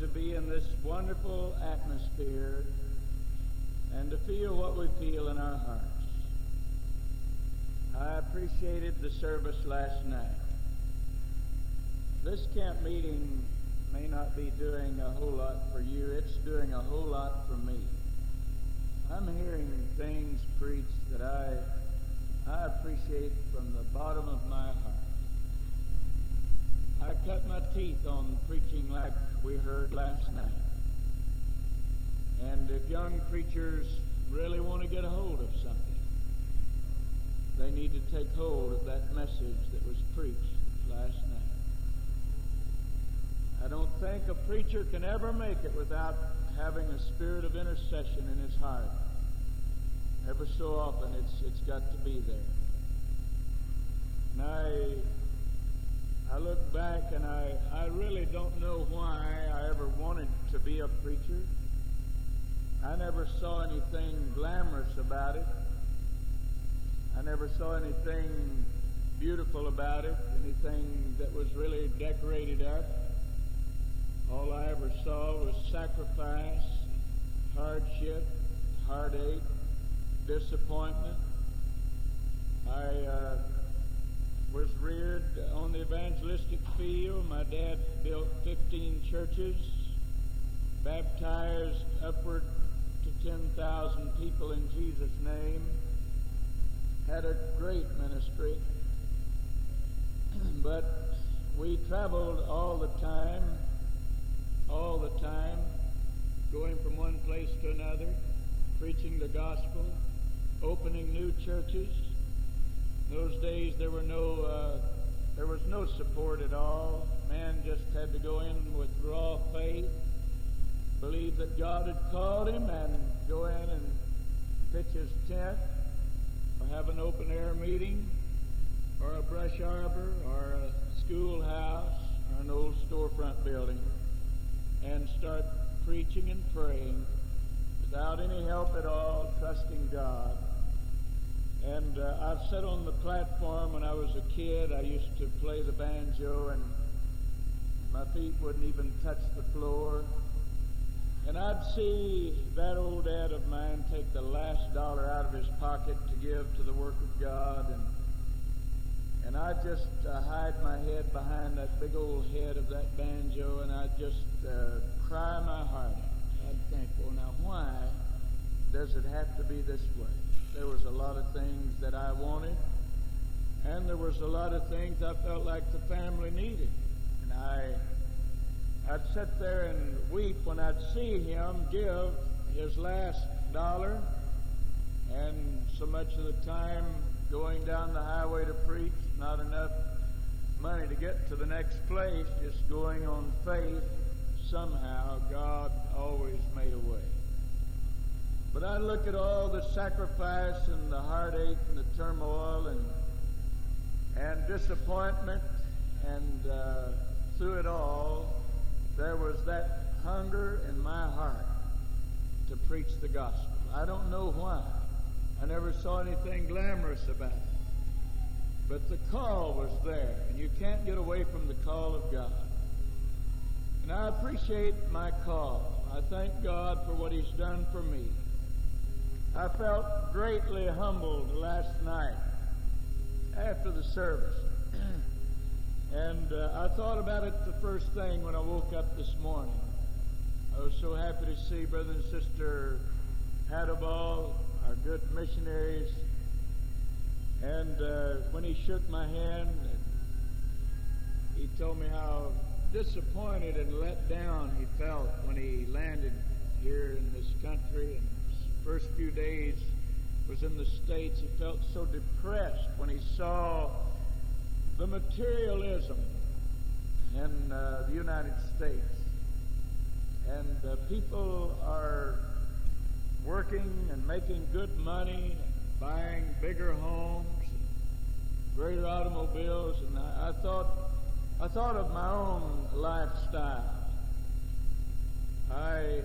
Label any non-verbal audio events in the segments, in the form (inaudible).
to be in this wonderful atmosphere and to feel what we feel in our hearts. I appreciated the service last night. This camp meeting may not be doing a whole lot for you, it's doing a whole lot for me. I'm hearing things preached that I, I appreciate from the bottom of my heart. I cut my teeth on preaching like we heard last night. And if young preachers really want to get a hold of something, they need to take hold of that message that was preached last night. I don't think a preacher can ever make it without having a spirit of intercession in his heart. Ever so often, it's it's got to be there. And I I look back and I I really don't know why I ever wanted to be a preacher. I never saw anything glamorous about it. I never saw anything beautiful about it, anything that was really decorated up. All I ever saw was sacrifice, hardship, heartache, disappointment. I uh, was reared on the evangelistic field. My dad built 15 churches, baptized upward to 10,000 people in Jesus' name, had a great ministry. (clears throat) but we traveled all the time, all the time, going from one place to another, preaching the gospel, opening new churches. In those days there were no uh, there was no support at all. Man just had to go in with raw faith, believe that God had called him, and go in and pitch his tent, or have an open air meeting, or a brush arbor, or a schoolhouse, or an old storefront building, and start preaching and praying without any help at all, trusting God. And uh, I've sat on the platform when I was a kid. I used to play the banjo, and my feet wouldn't even touch the floor. And I'd see that old dad of mine take the last dollar out of his pocket to give to the work of God, and and I'd just uh, hide my head behind that big old head of that banjo, and I'd just uh, cry my heart out. I'd think, well, now why does it have to be this way? There was a lot of things that I wanted, and there was a lot of things I felt like the family needed. And I, I'd sit there and weep when I'd see him give his last dollar, and so much of the time going down the highway to preach, not enough money to get to the next place, just going on faith. Somehow, God always made a way. But I look at all the sacrifice and the heartache and the turmoil and and disappointment, and uh, through it all, there was that hunger in my heart to preach the gospel. I don't know why. I never saw anything glamorous about it. But the call was there, and you can't get away from the call of God. And I appreciate my call. I thank God for what He's done for me. I felt greatly humbled last night after the service. (clears throat) and uh, I thought about it the first thing when I woke up this morning. I was so happy to see Brother and Sister Hadabal, our good missionaries. And uh, when he shook my hand, he told me how disappointed and let down he felt when he landed here in this country. And first few days was in the States, he felt so depressed when he saw the materialism in uh, the United States. And uh, people are working and making good money, buying bigger homes, greater automobiles, and I, I thought I thought of my own lifestyle. I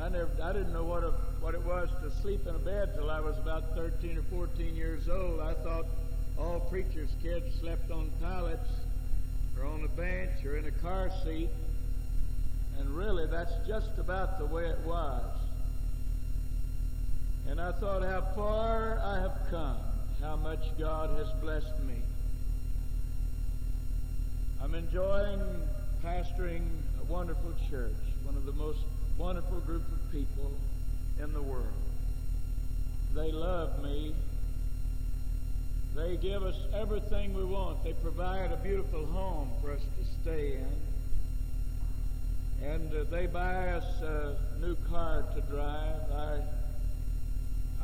I never, I didn't know what a, what it was to sleep in a bed till I was about 13 or 14 years old. I thought all preachers' kids slept on pallets or on a bench or in a car seat. And really, that's just about the way it was. And I thought how far I have come, how much God has blessed me. I'm enjoying pastoring a wonderful church, one of the most wonderful group of people in the world. They love me. They give us everything we want. They provide a beautiful home for us to stay in. And uh, they buy us a new car to drive. I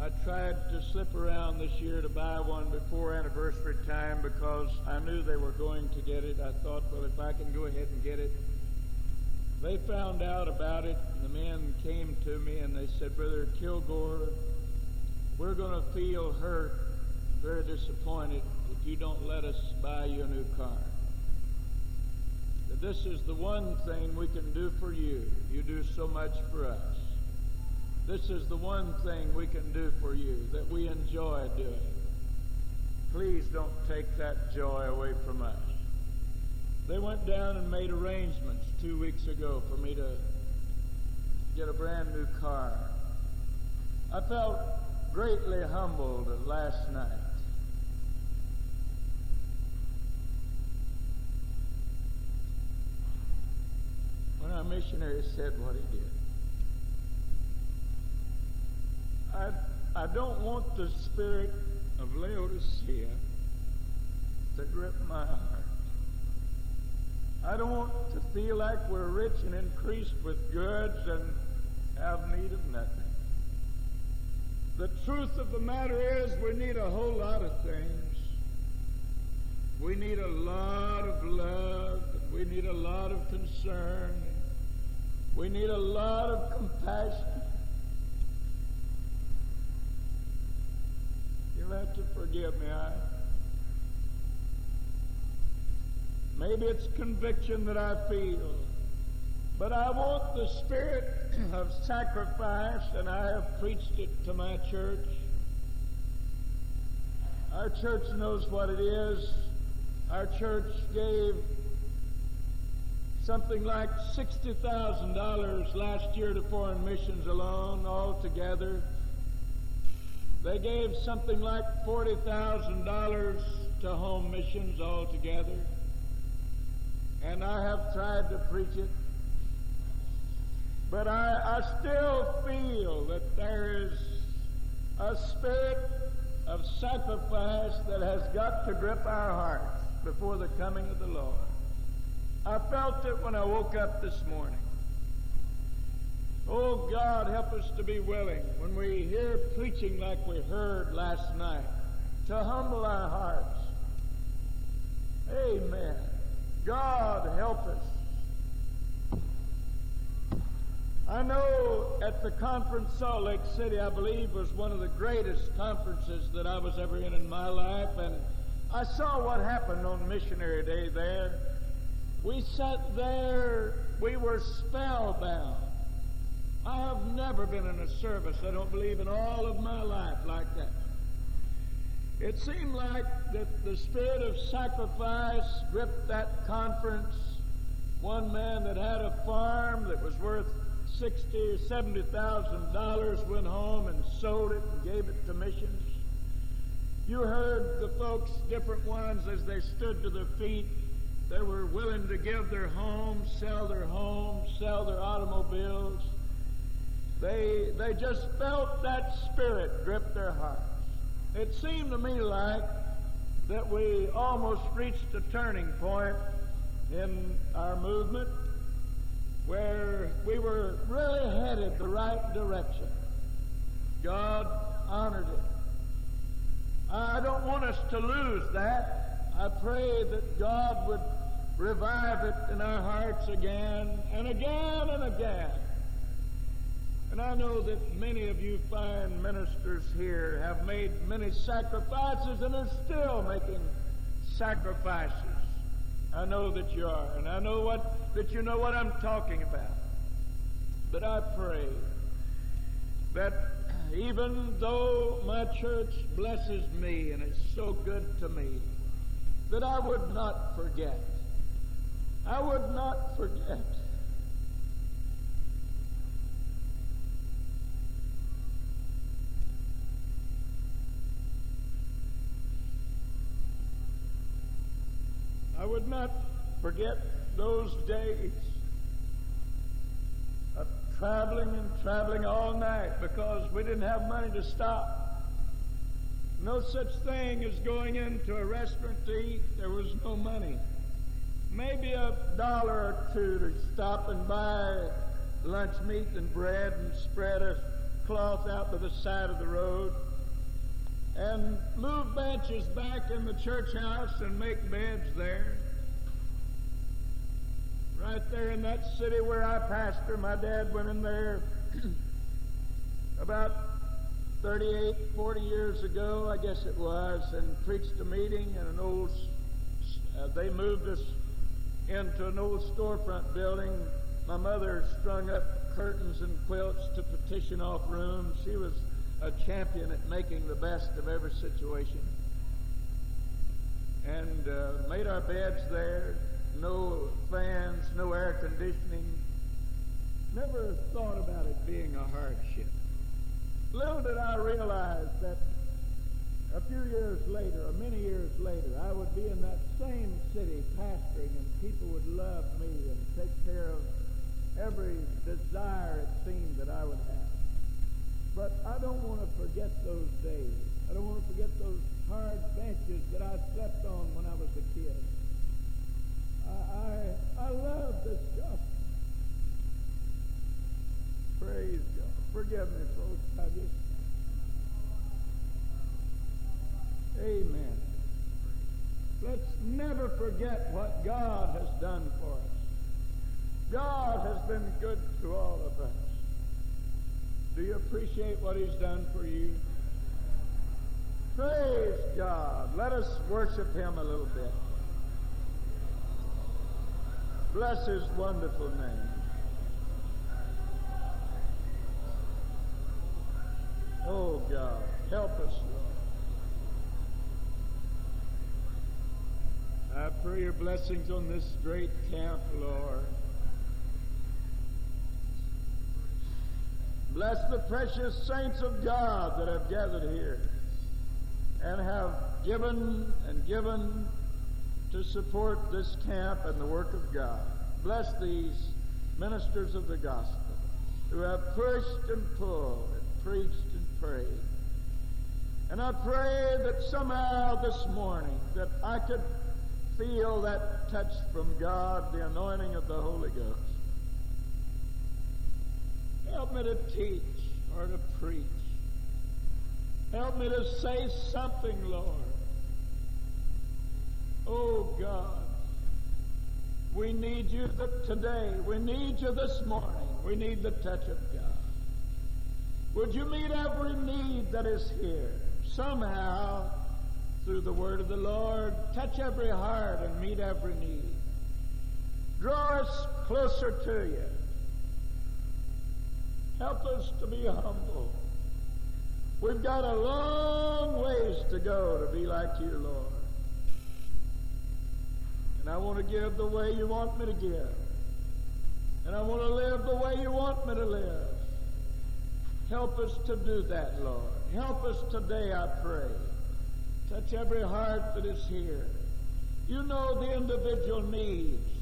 I tried to slip around this year to buy one before anniversary time because I knew they were going to get it. I thought, well, if I can go ahead and get it. They found out about it. The men came to me and they said, Brother Kilgore, we're going to feel hurt, very disappointed if you don't let us buy you a new car. But this is the one thing we can do for you. You do so much for us. This is the one thing we can do for you that we enjoy doing. Please don't take that joy away from us. They went down and made arrangements two weeks ago for me to get a brand new car. I felt greatly humbled last night. When our missionary said what he did. I, I don't want the spirit of Laodicea to grip my heart. I don't want to feel like we're rich and increased with goods and have need of nothing. The truth of the matter is we need a whole lot of things. We need a lot of love. We need a lot of concern. We need a lot of compassion. You'll have to forgive me. I maybe it's conviction that I feel, but I want the spirit (clears throat) of sacrifice, and I have preached it to my church. Our church knows what it is. Our church gave something like $60,000 last year to foreign missions alone, altogether. They gave something like $40,000 to home missions altogether. And I have tried to preach it. But I, I still feel that there is a spirit of sacrifice that has got to grip our hearts before the coming of the Lord. I felt it when I woke up this morning. Oh God, help us to be willing when we hear preaching like we heard last night to humble our hearts. Amen. God, help us. I know at the conference Salt Lake City, I believe, was one of the greatest conferences that I was ever in in my life, and I saw what happened on Missionary Day there. We sat there, we were spellbound. I have never been in a service, I don't believe, in all of my life like that. It seemed like that the spirit of sacrifice gripped that conference. One man that had a farm that was worth sixty or seventy thousand dollars went home and sold it and gave it to missions. You heard the folks, different ones, as they stood to their feet, they were willing to give their homes, sell their homes, sell their automobiles, they, they just felt that spirit grip their hearts. It seemed to me like that we almost reached a turning point in our movement where we were really headed the right direction. God honored it. I don't want us to lose that. I pray that God would revive it in our hearts again and again and again. And I know that many of you fine ministers here have made many sacrifices and are still making sacrifices. I know that you are, and I know what that you know what I'm talking about. But I pray that even though my church blesses me and is so good to me, that I would not forget. I would not forget not forget those days of traveling and traveling all night because we didn't have money to stop. No such thing as going into a restaurant to eat. There was no money. Maybe a dollar or two to stop and buy lunch meat and bread and spread a cloth out by the side of the road and move benches back in the church house and make beds there. Right there in that city where I pastor, my dad went in there (clears throat) about 38, 40 years ago, I guess it was, and preached a meeting in an old, uh, they moved us into an old storefront building. My mother strung up curtains and quilts to petition off rooms. She was a champion at making the best of every situation. And uh, made our beds there, no fans, no air conditioning. Never thought about it being a hardship. Little did I realize that a few years later, or many years later, I would be in that same city pastoring and people would love me and take care of every desire it seemed that I would have. But I don't want to forget those days. I don't want to forget those hard benches that I slept on when I was a kid. I, I, I love this job. Praise God. Forgive me, folks. I just. Amen. Let's never forget what God has done for us. God has been good to all of us. Do you appreciate what He's done for you? Praise God. Let us worship Him a little bit. Bless His wonderful name. Oh God, help us, Lord. I pray your blessings on this great camp, Lord. Bless the precious saints of God that have gathered here and have given and given to support this camp and the work of God. Bless these ministers of the gospel who have pushed and pulled and preached and prayed. And I pray that somehow this morning that I could feel that touch from God, the anointing of the Holy Ghost. Help me to teach or to preach. Help me to say something, Lord. Oh God, we need you today. We need you this morning. We need the touch of God. Would you meet every need that is here? Somehow, through the word of the Lord, touch every heart and meet every need. Draw us closer to you. Help us to be humble. We've got a long ways to go to be like you, Lord. And I want to give the way you want me to give. And I want to live the way you want me to live. Help us to do that, Lord. Help us today, I pray. Touch every heart that is here. You know the individual needs.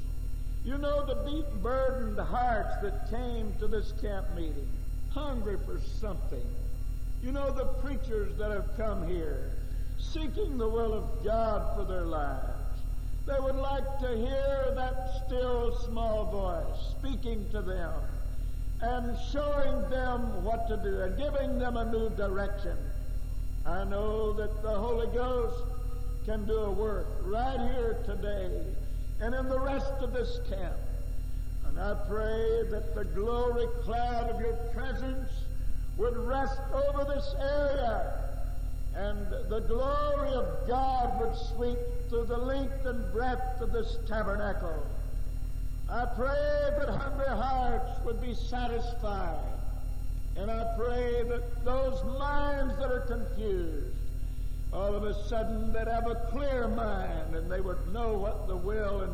You know the deep burdened hearts that came to this camp meeting, hungry for something. You know the preachers that have come here, seeking the will of God for their lives. They would like to hear that still small voice speaking to them and showing them what to do and giving them a new direction. I know that the Holy Ghost can do a work right here today and in the rest of this camp. And I pray that the glory cloud of your presence would rest over this area and the glory of God would sweep through the length and breadth of this tabernacle. I pray that hungry hearts would be satisfied. And I pray that those minds that are confused, all of a sudden they'd have a clear mind and they would know what the will and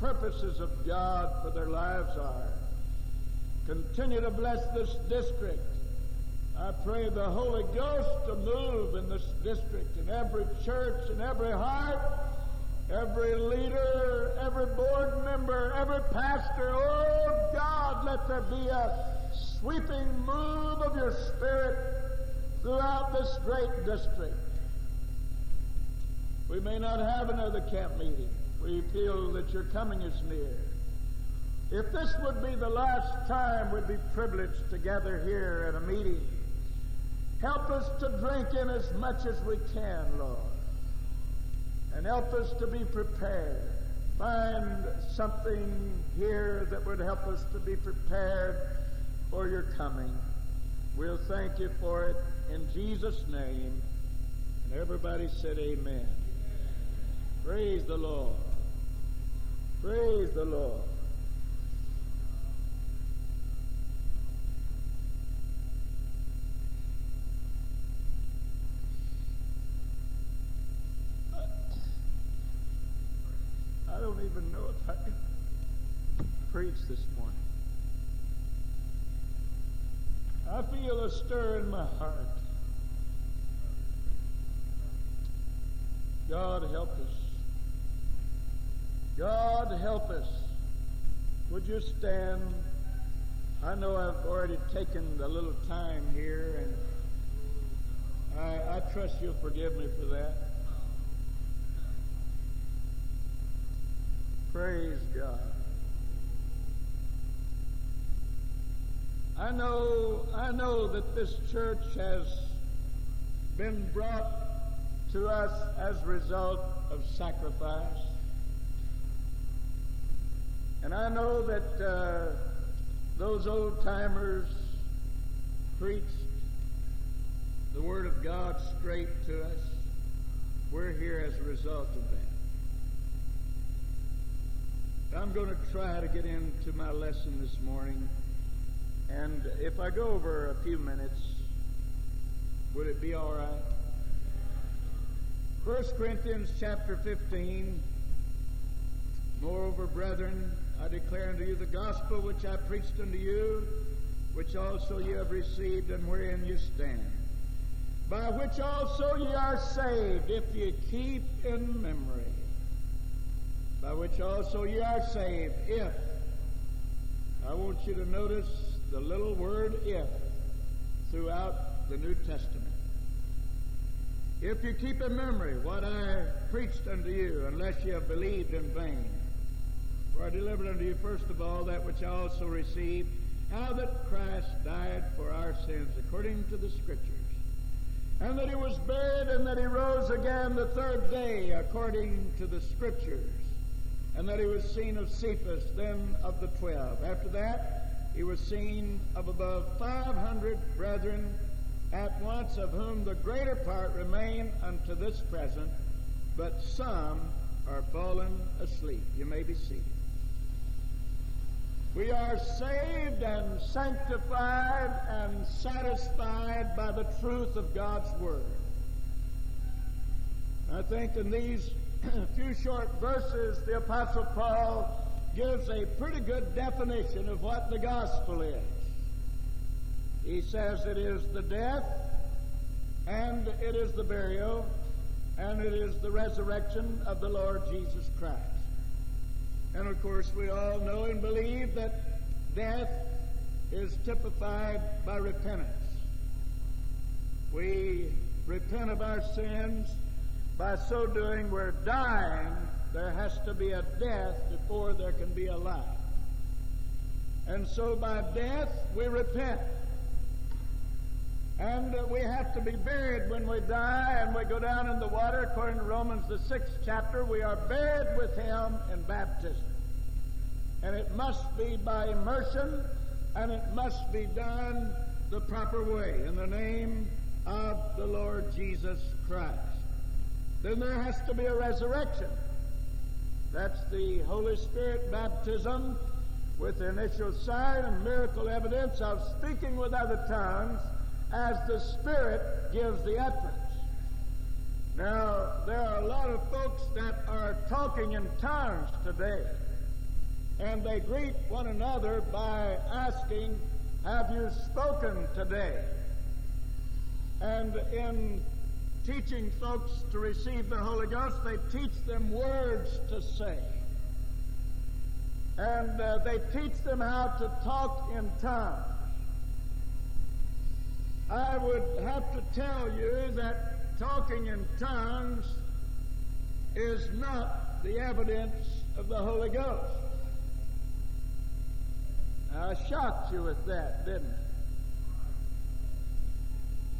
purposes of God for their lives are. Continue to bless this district. I pray the Holy Ghost to move in this district, in every church, in every heart, every leader, every board member, every pastor. Oh God, let there be a sweeping move of your Spirit throughout this great district. We may not have another camp meeting. We feel that your coming is near. If this would be the last time we'd be privileged to gather here at a meeting, help us to drink in as much as we can, Lord. And help us to be prepared. Find something here that would help us to be prepared for your coming. We'll thank you for it in Jesus' name. And everybody said, Amen. Praise the Lord. Praise the Lord. I don't even know if I can preach this morning. I feel a stir in my heart. God help us. God help us. Would you stand? I know I've already taken a little time here, and I, I trust you'll forgive me for that. Praise God. I know, I know that this church has been brought to us as a result of sacrifice. And I know that uh, those old timers preached the Word of God straight to us. We're here as a result of that. I'm going to try to get into my lesson this morning. And if I go over a few minutes, would it be all right? 1 Corinthians chapter 15. Moreover, brethren, I declare unto you the gospel which I preached unto you, which also ye have received, and wherein you stand, by which also ye are saved, if ye keep in memory. By which also ye are saved, if. I want you to notice the little word if throughout the New Testament. If you keep in memory what I preached unto you, unless ye have believed in vain. For I delivered unto you first of all that which I also received, how that Christ died for our sins according to the Scriptures, and that he was buried, and that he rose again the third day according to the Scriptures, and that he was seen of Cephas, then of the twelve. After that, he was seen of above five hundred brethren at once, of whom the greater part remain unto this present, but some are fallen asleep. You may be seated. We are saved and sanctified and satisfied by the truth of God's Word. I think in these (clears throat) few short verses, the Apostle Paul gives a pretty good definition of what the gospel is. He says it is the death, and it is the burial, and it is the resurrection of the Lord Jesus Christ. And of course, we all know and believe that death is typified by repentance. We repent of our sins. By so doing, we're dying. There has to be a death before there can be a life. And so by death, we repent. And uh, we have to be buried when we die and we go down in the water. According to Romans, the sixth chapter, we are buried with Him in baptism. And it must be by immersion and it must be done the proper way in the name of the Lord Jesus Christ. Then there has to be a resurrection. That's the Holy Spirit baptism with the initial sign and miracle evidence of speaking with other tongues as the Spirit gives the utterance. Now, there are a lot of folks that are talking in tongues today, and they greet one another by asking, Have you spoken today? And in teaching folks to receive the Holy Ghost, they teach them words to say. And uh, they teach them how to talk in tongues. I would have to tell you that talking in tongues is not the evidence of the Holy Ghost. I shocked you with that, didn't I?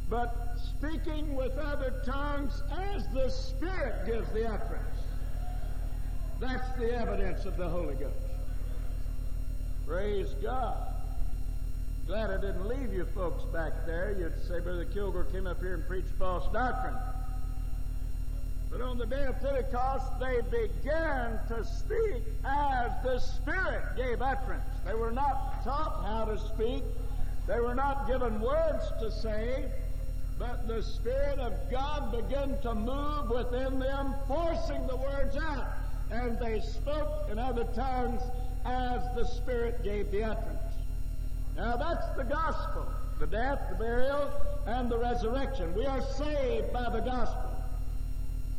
But speaking with other tongues as the Spirit gives the utterance, that's the evidence of the Holy Ghost. Praise God. Glad I didn't leave you folks back there. You'd say Brother Kilgore came up here and preached false doctrine. But on the day of Pentecost, they began to speak as the Spirit gave utterance. They were not taught how to speak. They were not given words to say, but the Spirit of God began to move within them, forcing the words out. And they spoke in other tongues as the Spirit gave the utterance. Now that's the gospel the death, the burial, and the resurrection. We are saved by the gospel.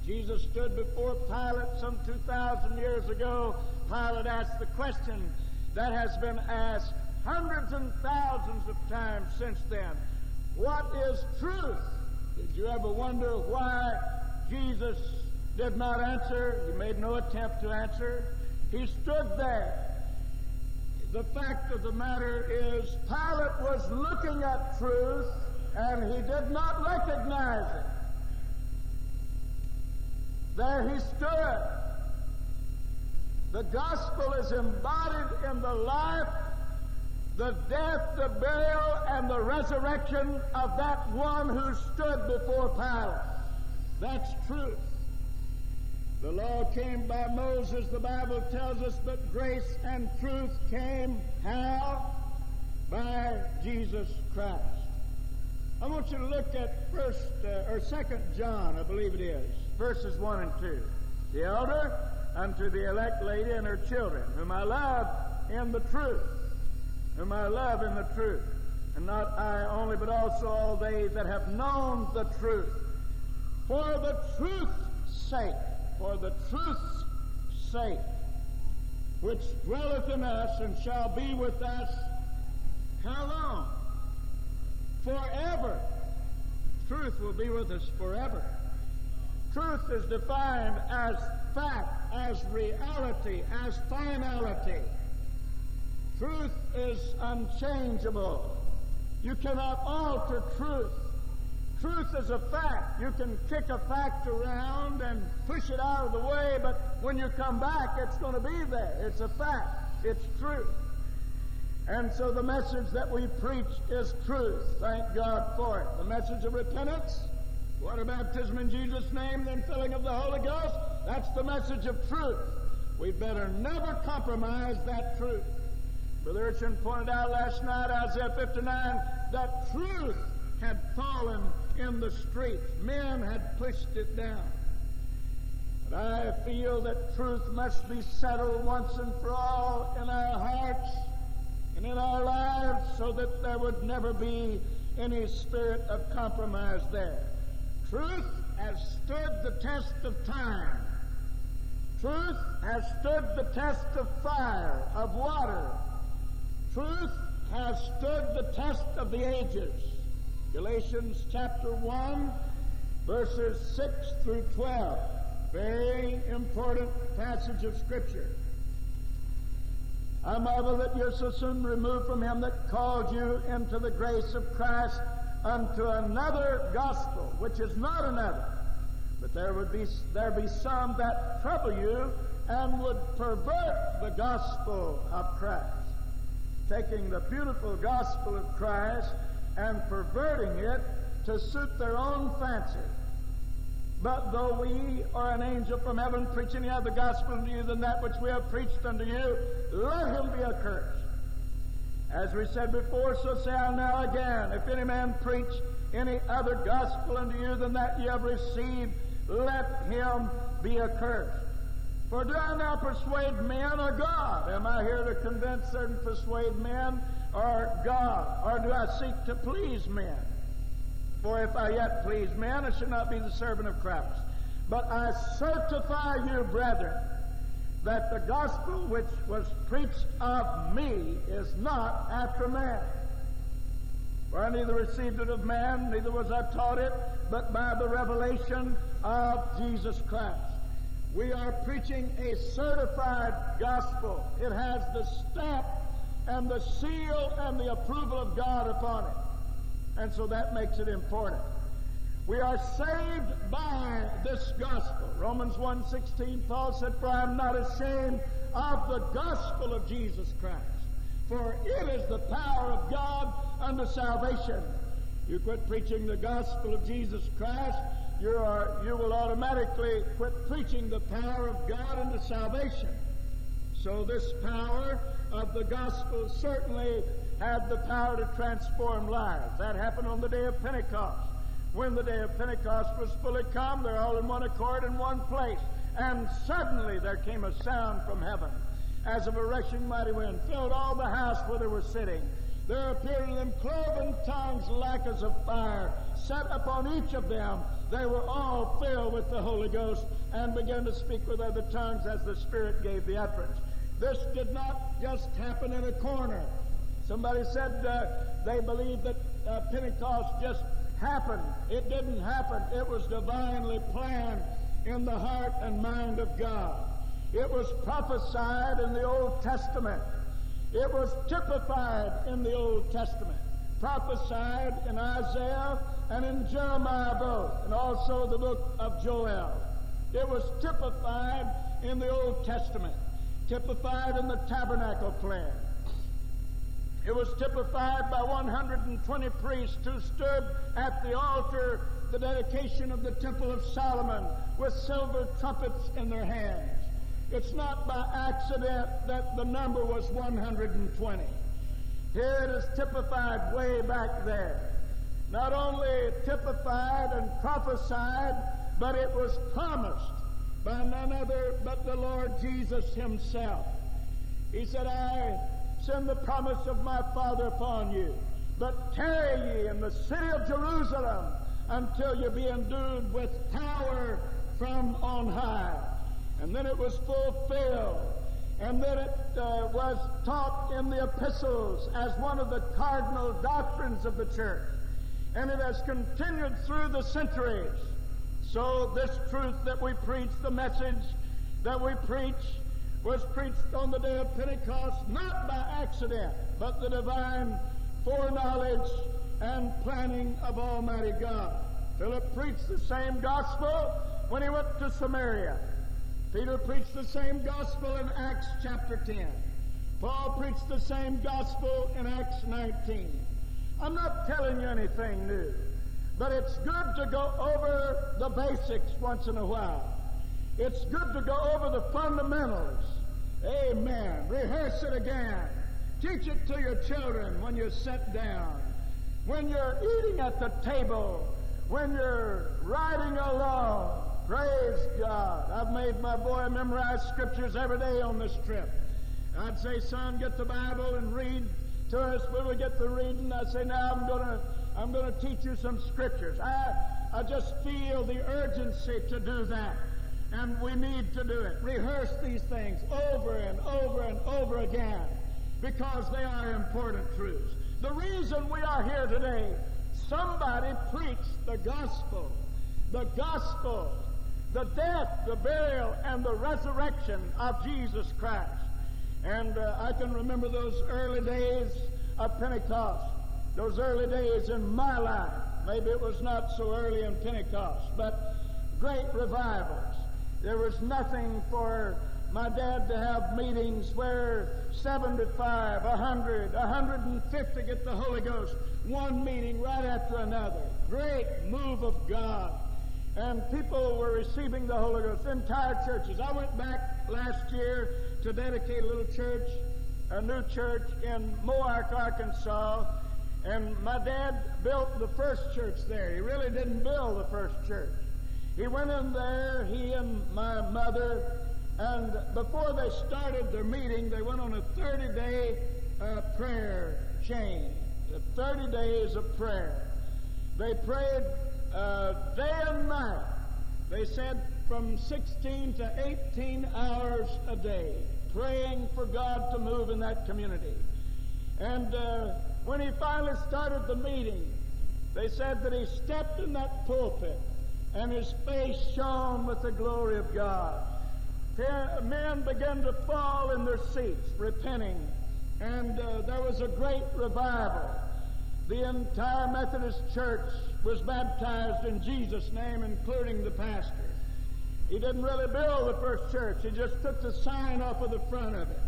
Jesus stood before Pilate some 2,000 years ago. Pilate asked the question that has been asked hundreds and thousands of times since then. What is truth? Did you ever wonder why Jesus did not answer? He made no attempt to answer. He stood there. The fact of the matter is, Pilate was looking at truth and he did not recognize it. There he stood. The gospel is embodied in the life, the death, the burial, and the resurrection of that one who stood before Pilate. That's truth. The law came by Moses, the Bible tells us, but grace and truth came how? By Jesus Christ. I want you to look at first uh, or second John, I believe it is verses 1 and 2. The elder unto the elect lady and her children, whom I love in the truth, whom I love in the truth, and not I only, but also all they that have known the truth. For the truth's sake, for the truth's sake, which dwelleth in us and shall be with us, how long? Forever. Truth will be with us forever. Truth is defined as fact, as reality, as finality. Truth is unchangeable. You cannot alter truth. Truth is a fact. You can kick a fact around and push it out of the way, but when you come back, it's going to be there. It's a fact. It's truth. And so the message that we preach is truth. Thank God for it. The message of repentance Water baptism in Jesus' name, then filling of the Holy Ghost. That's the message of truth. We better never compromise that truth. Brother Urchin pointed out last night, Isaiah 59, that truth had fallen in the streets. Men had pushed it down. But I feel that truth must be settled once and for all in our hearts and in our lives so that there would never be any spirit of compromise there. Truth has stood the test of time. Truth has stood the test of fire, of water. Truth has stood the test of the ages. Galatians chapter 1, verses 6 through 12. Very important passage of Scripture. I marvel that you're so soon removed from him that called you into the grace of Christ unto another gospel, which is not another. But there would be there be some that trouble you and would pervert the gospel of Christ, taking the beautiful gospel of Christ and perverting it to suit their own fancy. But though we or an angel from heaven preach any other gospel unto you than that which we have preached unto you, let him be accursed. As we said before, so say I now again. If any man preach any other gospel unto you than that ye have received, let him be accursed. For do I now persuade men or God? Am I here to convince and persuade men or God? Or do I seek to please men? For if I yet please men, I should not be the servant of Christ. But I certify you, brethren, that the gospel which was preached of me is not after man. For I neither received it of man, neither was I taught it, but by the revelation of Jesus Christ. We are preaching a certified gospel. It has the stamp and the seal and the approval of God upon it. And so that makes it important. We are saved by this gospel. Romans 1.16, Paul said, For I am not ashamed of the gospel of Jesus Christ. For it is the power of God unto salvation. You quit preaching the gospel of Jesus Christ, you, are, you will automatically quit preaching the power of God unto salvation. So this power of the gospel certainly had the power to transform lives. That happened on the day of Pentecost. When the day of Pentecost was fully come, they're all in one accord in one place. And suddenly there came a sound from heaven, as of a rushing mighty wind, filled all the house where they were sitting. There appeared to them cloven tongues like as of fire, set upon each of them. They were all filled with the Holy Ghost and began to speak with other tongues as the Spirit gave the utterance. This did not just happen in a corner. Somebody said uh, they believed that uh, Pentecost just happened. It didn't happen. It was divinely planned in the heart and mind of God. It was prophesied in the Old Testament. It was typified in the Old Testament. Prophesied in Isaiah and in Jeremiah both, and also the book of Joel. It was typified in the Old Testament typified in the tabernacle plan. It was typified by 120 priests who stood at the altar, the dedication of the Temple of Solomon, with silver trumpets in their hands. It's not by accident that the number was 120. Here it is typified way back there. Not only typified and prophesied, but it was promised by none other but the Lord Jesus himself. He said, I send the promise of my Father upon you, but tarry ye in the city of Jerusalem until you be endued with power from on high. And then it was fulfilled. And then it uh, was taught in the epistles as one of the cardinal doctrines of the church. And it has continued through the centuries. So this truth that we preach, the message that we preach, was preached on the day of Pentecost not by accident, but the divine foreknowledge and planning of Almighty God. Philip preached the same gospel when he went to Samaria. Peter preached the same gospel in Acts chapter 10. Paul preached the same gospel in Acts 19. I'm not telling you anything new. But it's good to go over the basics once in a while. It's good to go over the fundamentals. Amen. Rehearse it again. Teach it to your children when you sit down. When you're eating at the table. When you're riding along. Praise God. I've made my boy memorize scriptures every day on this trip. I'd say, son, get the Bible and read to us. When we get to reading, I'd say, now I'm going to I'm going to teach you some scriptures. I, I just feel the urgency to do that. And we need to do it. Rehearse these things over and over and over again because they are important truths. The reason we are here today, somebody preached the gospel. The gospel, the death, the burial, and the resurrection of Jesus Christ. And uh, I can remember those early days of Pentecost those early days in my life. Maybe it was not so early in Pentecost, but great revivals. There was nothing for my dad to have meetings where 75, 100, 150 get the Holy Ghost, one meeting right after another. Great move of God. And people were receiving the Holy Ghost, entire churches. I went back last year to dedicate a little church, a new church in Moark, Arkansas, and my dad built the first church there. He really didn't build the first church. He went in there, he and my mother, and before they started their meeting, they went on a 30 day uh, prayer chain. 30 days of prayer. They prayed uh, day and night. They said from 16 to 18 hours a day, praying for God to move in that community. And uh, when he finally started the meeting, they said that he stepped in that pulpit and his face shone with the glory of God. Men began to fall in their seats, repenting, and uh, there was a great revival. The entire Methodist Church was baptized in Jesus' name, including the pastor. He didn't really build the first church, he just took the sign off of the front of it.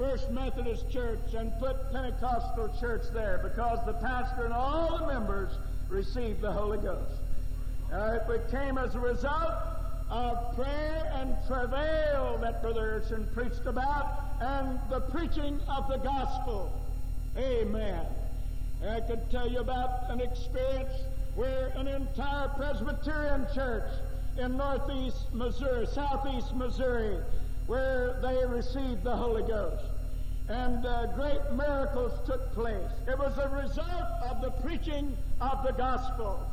First Methodist Church and put Pentecostal Church there because the pastor and all the members received the Holy Ghost. Uh, it became as a result of prayer and travail that Brother Urshan preached about and the preaching of the gospel. Amen. I could tell you about an experience where an entire Presbyterian church in northeast Missouri, southeast Missouri, where they received the Holy Ghost. And uh, great miracles took place. It was a result of the preaching of the gospel.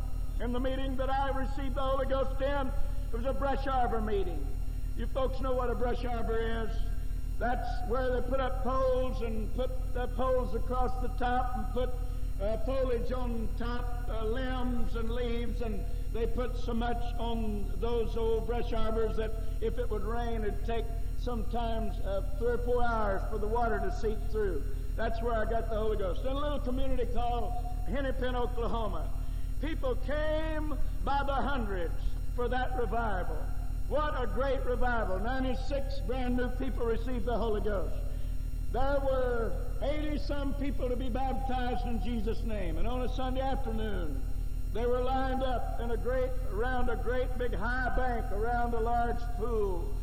In the meeting that I received the Holy Ghost in, it was a brush arbor meeting. You folks know what a brush arbor is. That's where they put up poles and put the poles across the top and put uh, foliage on top, uh, limbs and leaves, and they put so much on those old brush arbors that if it would rain, it'd take sometimes uh, three or four hours for the water to seep through. That's where I got the Holy Ghost. In a little community called Hennepin, Oklahoma, people came by the hundreds for that revival. What a great revival. 96 brand new people received the Holy Ghost. There were 80 some people to be baptized in Jesus' name. And on a Sunday afternoon, they were lined up in a great, around a great big high bank around a large pool.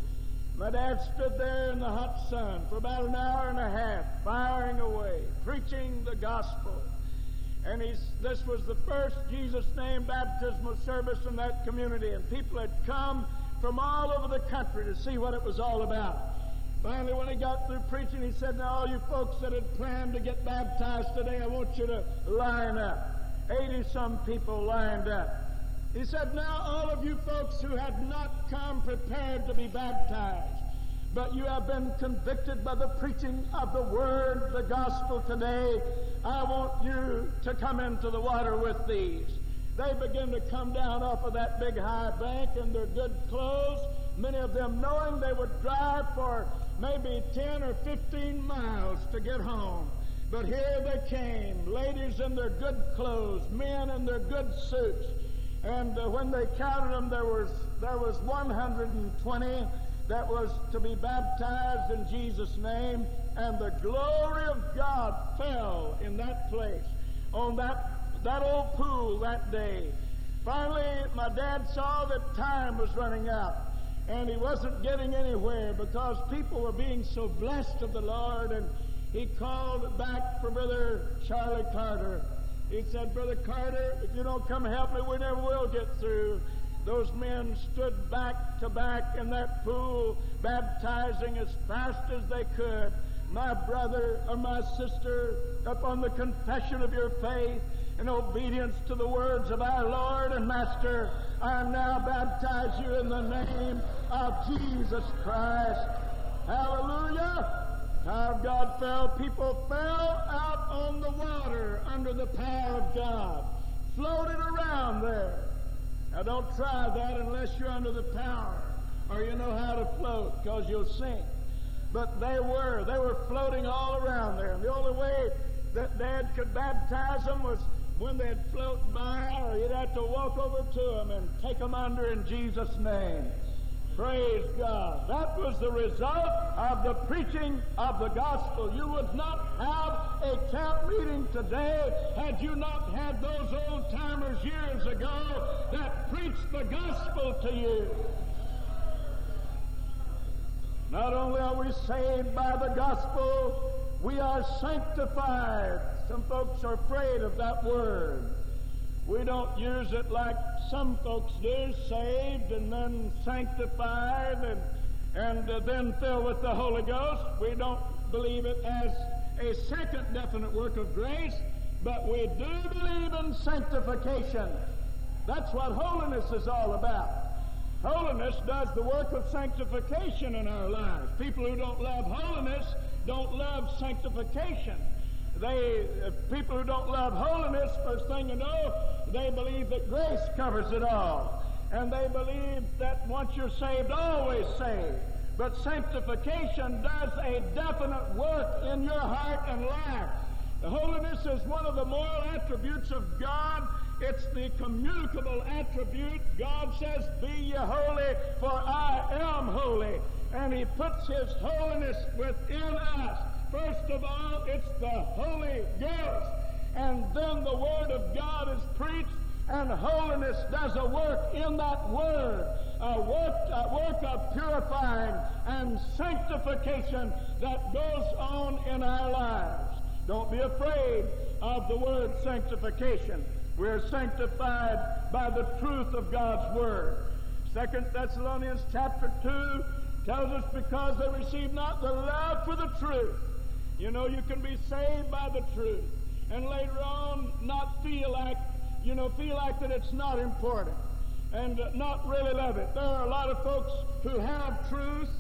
My dad stood there in the hot sun for about an hour and a half, firing away, preaching the gospel. And this was the first Jesus name baptismal service in that community, and people had come from all over the country to see what it was all about. Finally, when he got through preaching, he said, Now, all you folks that had planned to get baptized today, I want you to line up. 80 some people lined up. He said, Now, all of you folks who have not come prepared to be baptized, but you have been convicted by the preaching of the Word, the gospel today, I want you to come into the water with these. They begin to come down off of that big high bank in their good clothes, many of them knowing they would drive for maybe 10 or 15 miles to get home. But here they came, ladies in their good clothes, men in their good suits, and uh, when they counted them, there was, there was 120 that was to be baptized in Jesus' name, and the glory of God fell in that place, on that, that old pool that day. Finally, my dad saw that time was running out, and he wasn't getting anywhere because people were being so blessed of the Lord, and he called back for Brother Charlie Carter he said, Brother Carter, if you don't come help me, we never will get through. Those men stood back to back in that pool, baptizing as fast as they could. My brother or my sister, upon the confession of your faith, and obedience to the words of our Lord and Master, I now baptize you in the name of Jesus Christ. Hallelujah! How God fell, people fell out on the water under the power of God, floated around there. Now don't try that unless you're under the power or you know how to float because you'll sink. But they were. They were floating all around there. And the only way that Dad could baptize them was when they'd float by or you'd have to walk over to them and take them under in Jesus' name. Praise God. That was the result of the preaching of the gospel. You would not have a camp meeting today had you not had those old timers years ago that preached the gospel to you. Not only are we saved by the gospel, we are sanctified. Some folks are afraid of that word. We don't use it like some folks do, saved and then sanctified and, and uh, then filled with the Holy Ghost. We don't believe it as a second definite work of grace. But we do believe in sanctification. That's what holiness is all about. Holiness does the work of sanctification in our lives. People who don't love holiness don't love sanctification. They, uh, people who don't love holiness, first thing you know, they believe that grace covers it all. And they believe that once you're saved, always saved. But sanctification does a definite work in your heart and life. The holiness is one of the moral attributes of God. It's the communicable attribute. God says, Be ye holy, for I am holy. And He puts His holiness within us. First of all, it's the Holy Ghost. And then the Word of God is preached, and holiness does a work in that Word, a work, a work of purifying and sanctification that goes on in our lives. Don't be afraid of the word sanctification. We're sanctified by the truth of God's Word. Second Thessalonians chapter 2 tells us because they receive not the love for the truth you know, you can be saved by the truth. And later on, not feel like, you know, feel like that it's not important and not really love it. There are a lot of folks who have truth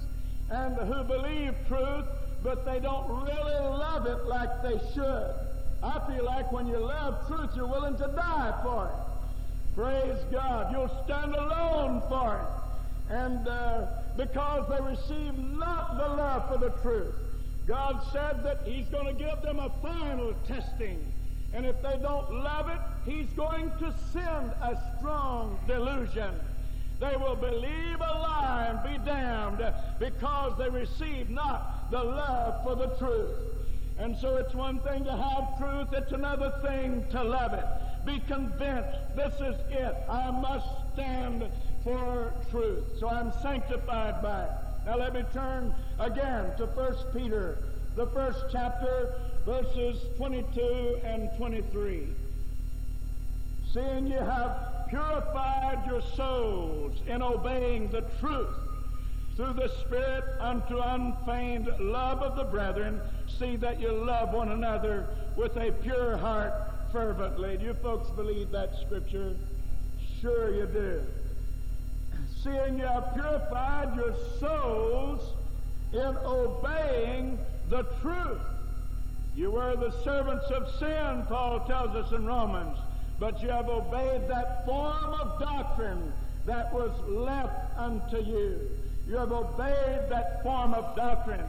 and who believe truth, but they don't really love it like they should. I feel like when you love truth, you're willing to die for it. Praise God. You'll stand alone for it. And uh, because they receive not the love for the truth. God said that He's going to give them a final testing. And if they don't love it, He's going to send a strong delusion. They will believe a lie and be damned because they receive not the love for the truth. And so it's one thing to have truth, it's another thing to love it. Be convinced this is it. I must stand for truth. So I'm sanctified by it. Now let me turn again to 1 Peter, the first chapter, verses 22 and 23. Seeing you have purified your souls in obeying the truth through the Spirit unto unfeigned love of the brethren, see that you love one another with a pure heart fervently. Do you folks believe that scripture? Sure you do seeing you have purified your souls in obeying the truth. You were the servants of sin, Paul tells us in Romans, but you have obeyed that form of doctrine that was left unto you. You have obeyed that form of doctrine,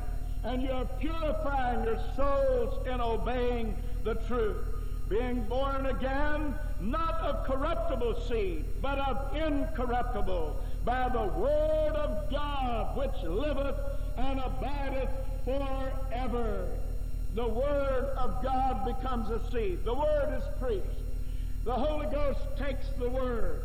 and you are purifying your souls in obeying the truth being born again, not of corruptible seed, but of incorruptible, by the word of God which liveth and abideth forever. The word of God becomes a seed. The word is preached. The Holy Ghost takes the word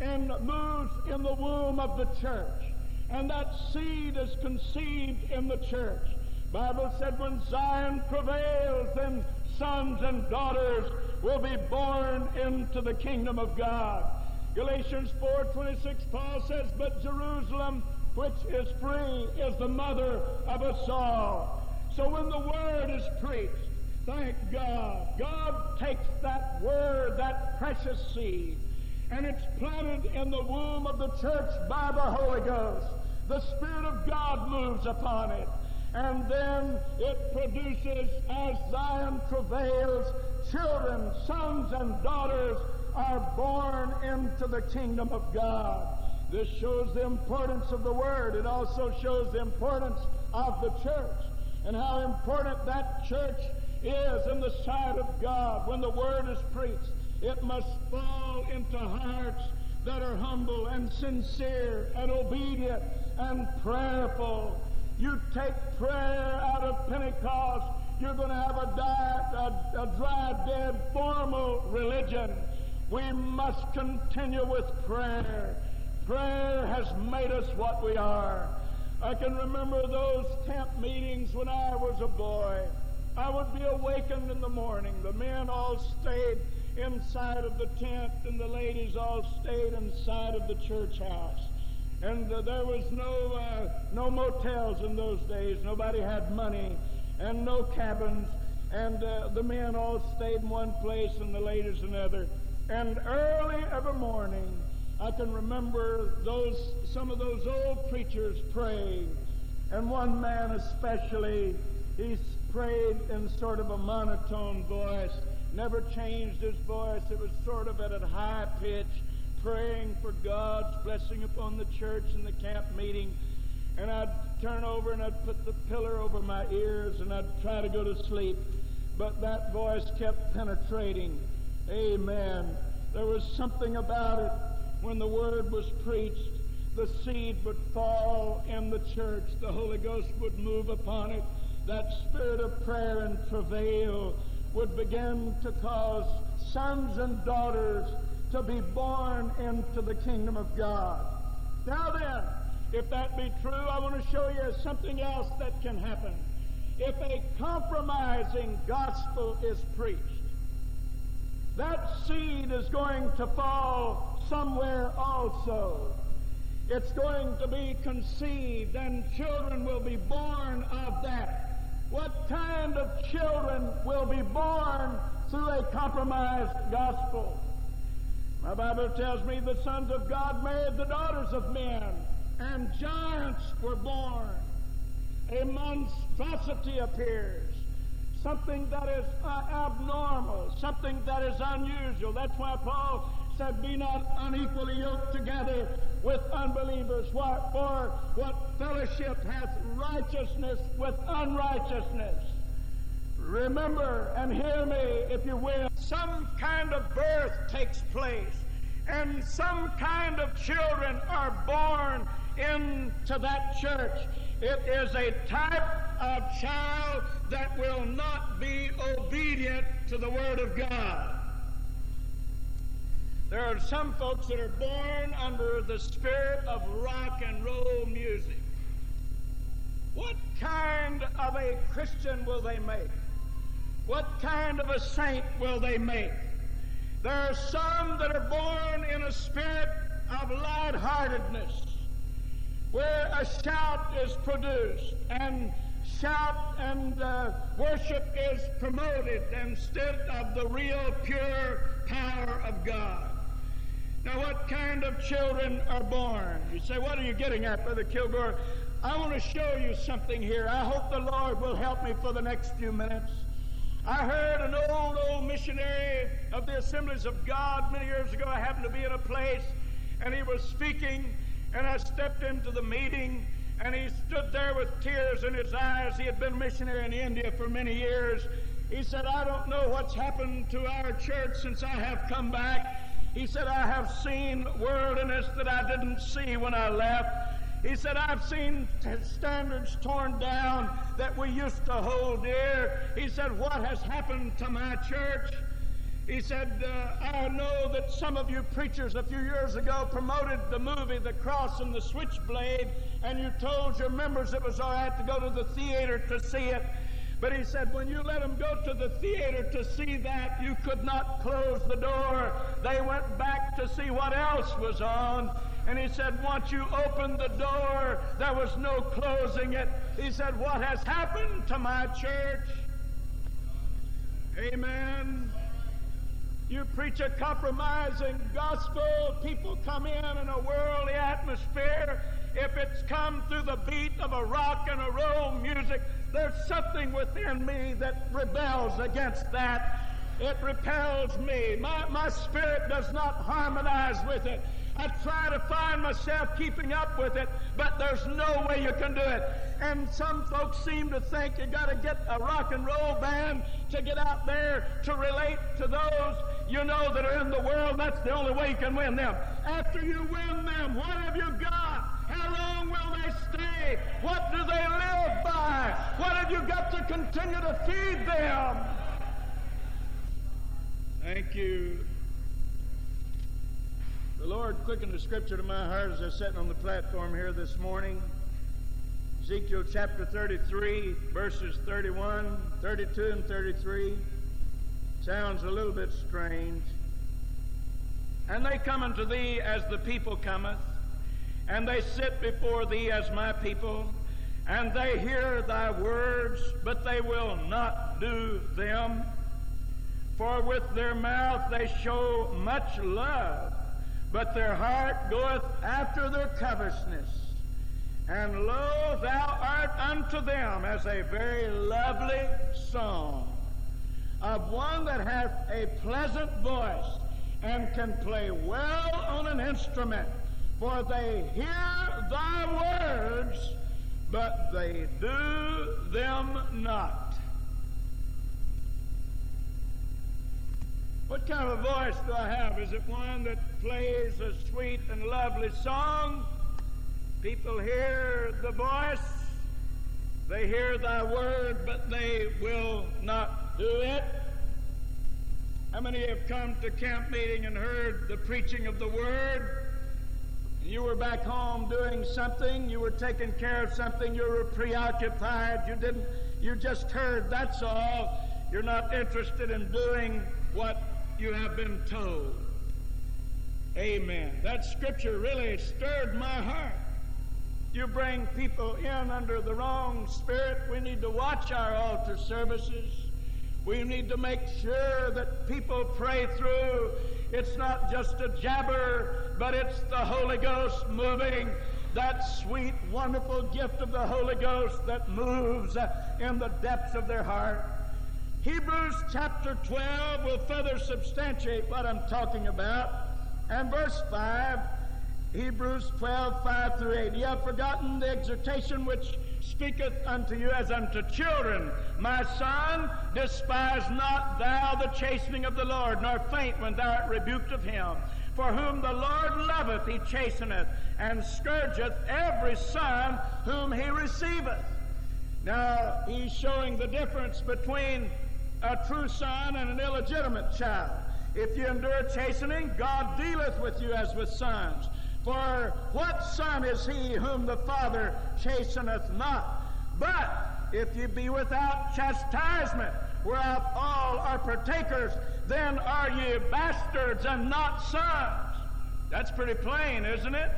and moves in the womb of the church. And that seed is conceived in the church. Bible said when Zion prevails, then sons and daughters will be born into the kingdom of God. Galatians 4:26 Paul says, "But Jerusalem, which is free, is the mother of us all." So when the word is preached, thank God, God takes that word, that precious seed, and it's planted in the womb of the church by the Holy Ghost. The Spirit of God moves upon it. And then it produces, as Zion travails, children, sons and daughters are born into the kingdom of God. This shows the importance of the Word. It also shows the importance of the church and how important that church is in the sight of God. When the Word is preached, it must fall into hearts that are humble and sincere and obedient and prayerful. You take prayer out of Pentecost, you're going to have a, a, a dry, dead, formal religion. We must continue with prayer. Prayer has made us what we are. I can remember those camp meetings when I was a boy. I would be awakened in the morning. The men all stayed inside of the tent, and the ladies all stayed inside of the church house. And uh, there was no uh, no motels in those days. Nobody had money, and no cabins. and uh, the men all stayed in one place and the ladies another. And early every morning, I can remember those some of those old preachers praying, and one man especially, he prayed in sort of a monotone voice, never changed his voice. It was sort of at a high pitch, praying for God's blessing upon the church and the camp meeting. And I'd turn over and I'd put the pillar over my ears and I'd try to go to sleep. But that voice kept penetrating. Amen. There was something about it when the word was preached. The seed would fall in the church. The Holy Ghost would move upon it. That spirit of prayer and travail would begin to cause sons and daughters to be born into the kingdom of God. Now then, if that be true, I want to show you something else that can happen. If a compromising gospel is preached, that seed is going to fall somewhere also. It's going to be conceived, and children will be born of that. What kind of children will be born through a compromised gospel? My Bible tells me the sons of God married the daughters of men, and giants were born. A monstrosity appears something that is uh, abnormal, something that is unusual. That's why Paul said, Be not unequally yoked together with unbelievers. What, for what fellowship hath righteousness with unrighteousness? Remember and hear me, if you will. Some kind of birth takes place, and some kind of children are born into that church. It is a type of child that will not be obedient to the Word of God. There are some folks that are born under the spirit of rock and roll music. What kind of a Christian will they make? What kind of a saint will they make? There are some that are born in a spirit of lightheartedness where a shout is produced and shout and uh, worship is promoted instead of the real pure power of God. Now, what kind of children are born? You say, what are you getting at, Brother Kilgore? I want to show you something here. I hope the Lord will help me for the next few minutes. I heard an old, old missionary of the Assemblies of God many years ago. I happened to be in a place, and he was speaking, and I stepped into the meeting, and he stood there with tears in his eyes. He had been a missionary in India for many years. He said, I don't know what's happened to our church since I have come back. He said, I have seen worldliness that I didn't see when I left. He said, I've seen standards torn down that we used to hold dear. He said, What has happened to my church? He said, uh, I know that some of you preachers a few years ago promoted the movie The Cross and the Switchblade, and you told your members it was all right to go to the theater to see it. But he said, when you let them go to the theater to see that, you could not close the door. They went back to see what else was on. And he said, once you opened the door, there was no closing it. He said, what has happened to my church? Amen. You preach a compromising gospel. People come in in a worldly atmosphere. If it's come through the beat of a rock and a roll music, there's something within me that rebels against that. It repels me. My, my spirit does not harmonize with it. I try to find myself keeping up with it, but there's no way you can do it. And some folks seem to think you got to get a rock and roll band to get out there to relate to those you know that are in the world. That's the only way you can win them. After you win them, what have you got? How long will they stay? What do they live by? What have you got to continue to feed them? Thank you. The Lord quickened the scripture to my heart as I sitting on the platform here this morning. Ezekiel chapter 33, verses 31, 32, and 33. Sounds a little bit strange. And they come unto thee as the people cometh, and they sit before thee as my people, and they hear thy words, but they will not do them. For with their mouth they show much love, but their heart goeth after their covetousness. And lo, thou art unto them as a very lovely song of one that hath a pleasant voice and can play well on an instrument. For they hear thy words, but they do them not. What kind of a voice do I have? Is it one that plays a sweet and lovely song? People hear the voice, they hear thy word, but they will not do it. How many have come to camp meeting and heard the preaching of the word? You were back home doing something, you were taking care of something, you were preoccupied, you didn't you just heard, that's all. You're not interested in doing what you have been told. Amen. That scripture really stirred my heart. You bring people in under the wrong spirit. We need to watch our altar services. We need to make sure that people pray through. It's not just a jabber, but it's the Holy Ghost moving. That sweet, wonderful gift of the Holy Ghost that moves uh, in the depths of their heart. Hebrews chapter 12 will further substantiate what I'm talking about. And verse 5, Hebrews 12, 5 through 8. You have forgotten the exhortation which speaketh unto you as unto children. My son, despise not thou the chastening of the Lord, nor faint when thou art rebuked of him. For whom the Lord loveth, he chasteneth, and scourgeth every son whom he receiveth. Now, he's showing the difference between a true son and an illegitimate child. If you endure chastening, God dealeth with you as with sons. For what son is he whom the Father chasteneth not? But if you be without chastisement, whereof all are partakers, then are ye bastards and not sons. That's pretty plain, isn't it?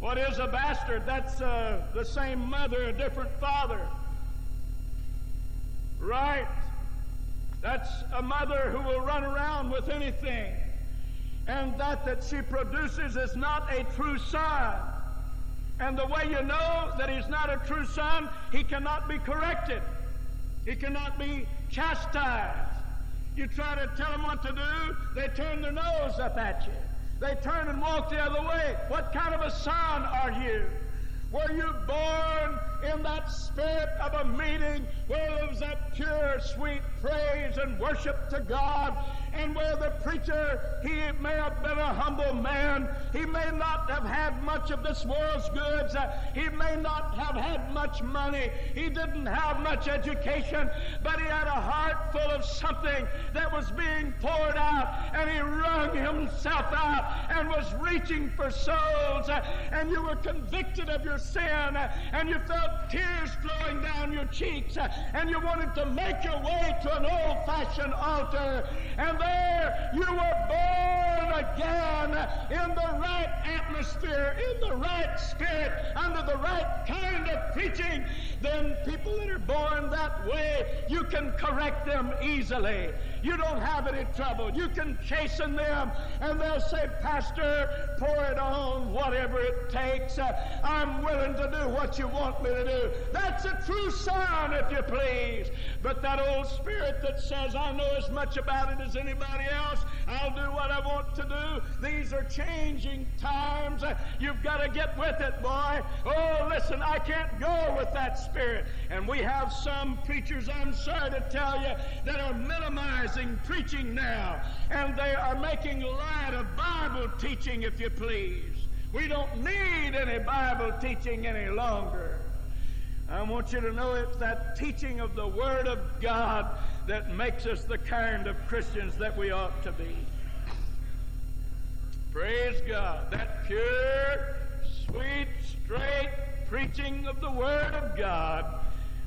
What is a bastard? That's uh, the same mother, a different father. Right? That's a mother who will run around with anything. And that that she produces is not a true son. And the way you know that he's not a true son, he cannot be corrected. He cannot be chastised. You try to tell them what to do, they turn their nose up at you. They turn and walk the other way. What kind of a son are you? Were you born in that spirit of a meeting where was that pure, sweet praise and worship to God and where the preacher, he may have been a humble man. He may not have had much of this world's goods. Uh, he may not have had much money. He didn't have much education, but he had a heart full of something that was being poured out, and he wrung himself out and was reaching for souls. Uh, and you were convicted of your sin, uh, and you felt tears flowing down your cheeks, and you wanted to make your way to an old fashioned altar. And there you were born again in the right atmosphere, in the right spirit, under the right kind of preaching, then people that are born that way, you can correct them easily. You don't have any trouble. You can chasten them, and they'll say, Pastor, pour it on, whatever it takes. Uh, I'm willing to do what you want me to do. That's a true son, if you please. But that old spirit that says, I know as much about it as anybody else, I'll do what I want to do. These are changing times. Uh, you've got to get with it, boy. Oh, listen, I can't go with that spirit. And we have some preachers, I'm sorry to tell you, that are minimizing preaching now, and they are making light of Bible teaching, if you please. We don't need any Bible teaching any longer. I want you to know it's that teaching of the Word of God that makes us the kind of Christians that we ought to be. Praise God. That pure, sweet, straight preaching of the Word of God,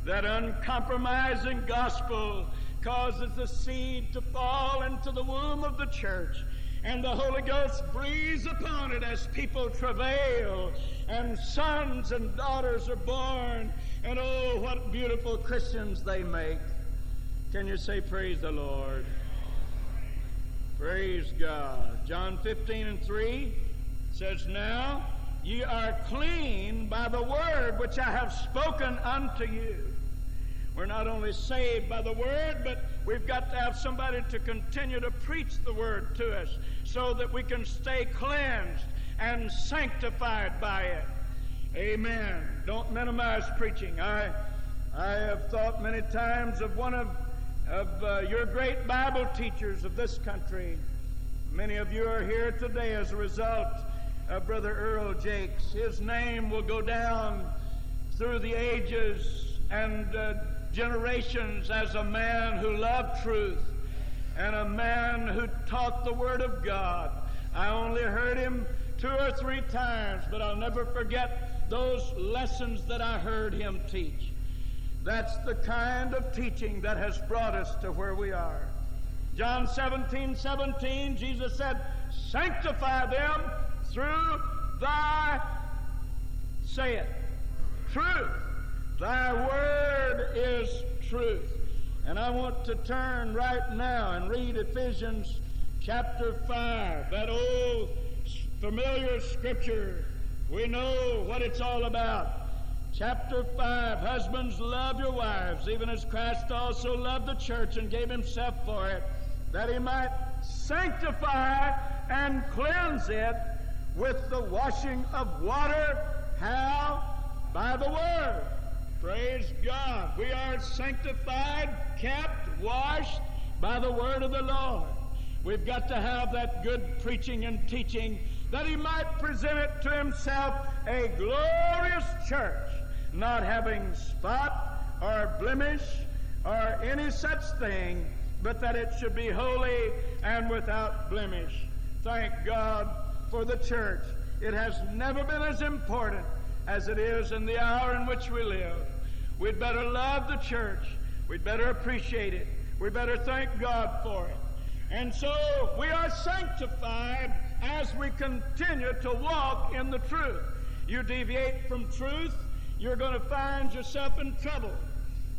that uncompromising gospel causes the seed to fall into the womb of the church. and the Holy Ghost breathes upon it as people travail, and sons and daughters are born, and oh, what beautiful Christians they make. Can you say, Praise the Lord? Praise God. John 15 and 3 says, Now ye are clean by the word which I have spoken unto you. We're not only saved by the word, but we've got to have somebody to continue to preach the word to us so that we can stay cleansed and sanctified by it. Amen. Don't minimize preaching. I, I have thought many times of one of, of uh, your great Bible teachers of this country. Many of you are here today as a result of Brother Earl Jakes. His name will go down through the ages and uh, generations as a man who loved truth and a man who taught the Word of God. I only heard him two or three times, but I'll never forget those lessons that I heard him teach. That's the kind of teaching that has brought us to where we are. John 17, 17, Jesus said, Sanctify them through thy, say it, truth. Thy word is truth. And I want to turn right now and read Ephesians chapter 5, that old familiar scripture. We know what it's all about. Chapter 5 Husbands, love your wives, even as Christ also loved the church and gave himself for it, that he might sanctify and cleanse it with the washing of water. How? By the Word. Praise God. We are sanctified, kept, washed by the Word of the Lord. We've got to have that good preaching and teaching that He might present it to Himself a glorious church, not having spot or blemish or any such thing, but that it should be holy and without blemish. Thank God for the church. It has never been as important as it is in the hour in which we live. We'd better love the church. We'd better appreciate it. We'd better thank God for it. And so we are sanctified as we continue to walk in the truth. You deviate from truth, you're going to find yourself in trouble.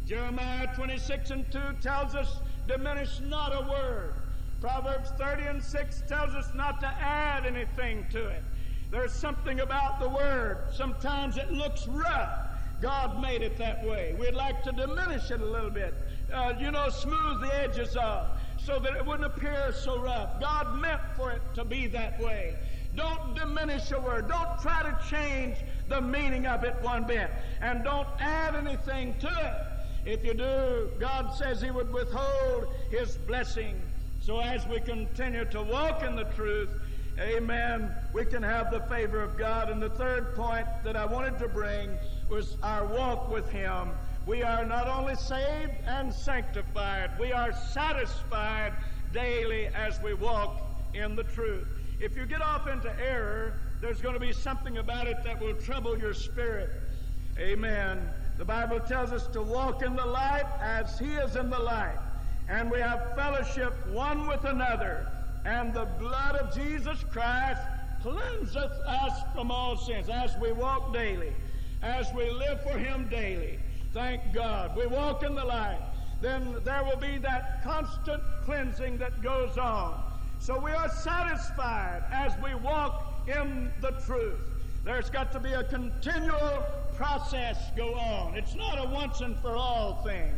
Jeremiah 26 and 2 tells us, diminish not a word. Proverbs 30 and 6 tells us not to add anything to it. There's something about the Word. Sometimes it looks rough. God made it that way. We'd like to diminish it a little bit. Uh, you know, smooth the edges off so that it wouldn't appear so rough. God meant for it to be that way. Don't diminish a word. Don't try to change the meaning of it one bit. And don't add anything to it. If you do, God says He would withhold His blessing so as we continue to walk in the truth, amen, we can have the favor of God. And the third point that I wanted to bring was our walk with Him. We are not only saved and sanctified, we are satisfied daily as we walk in the truth. If you get off into error, there's going to be something about it that will trouble your spirit. Amen. The Bible tells us to walk in the light as He is in the light and we have fellowship one with another, and the blood of Jesus Christ cleanseth us from all sins as we walk daily, as we live for Him daily. Thank God. We walk in the light. Then there will be that constant cleansing that goes on. So we are satisfied as we walk in the truth. There's got to be a continual process go on. It's not a once and for all thing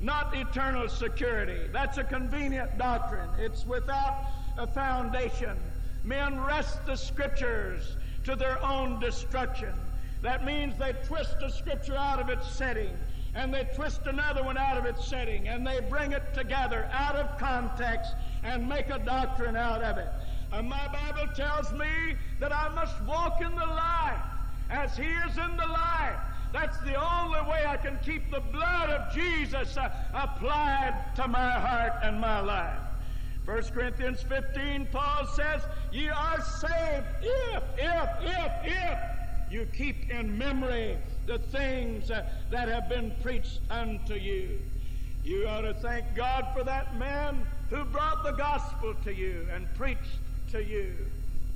not eternal security. That's a convenient doctrine. It's without a foundation. Men wrest the scriptures to their own destruction. That means they twist a scripture out of its setting and they twist another one out of its setting and they bring it together out of context and make a doctrine out of it. And my Bible tells me that I must walk in the light as He is in the light. That's the only way I can keep the blood of Jesus uh, applied to my heart and my life. 1 Corinthians 15, Paul says, Ye are saved if, if, if, if you keep in memory the things uh, that have been preached unto you. You ought to thank God for that man who brought the gospel to you and preached to you.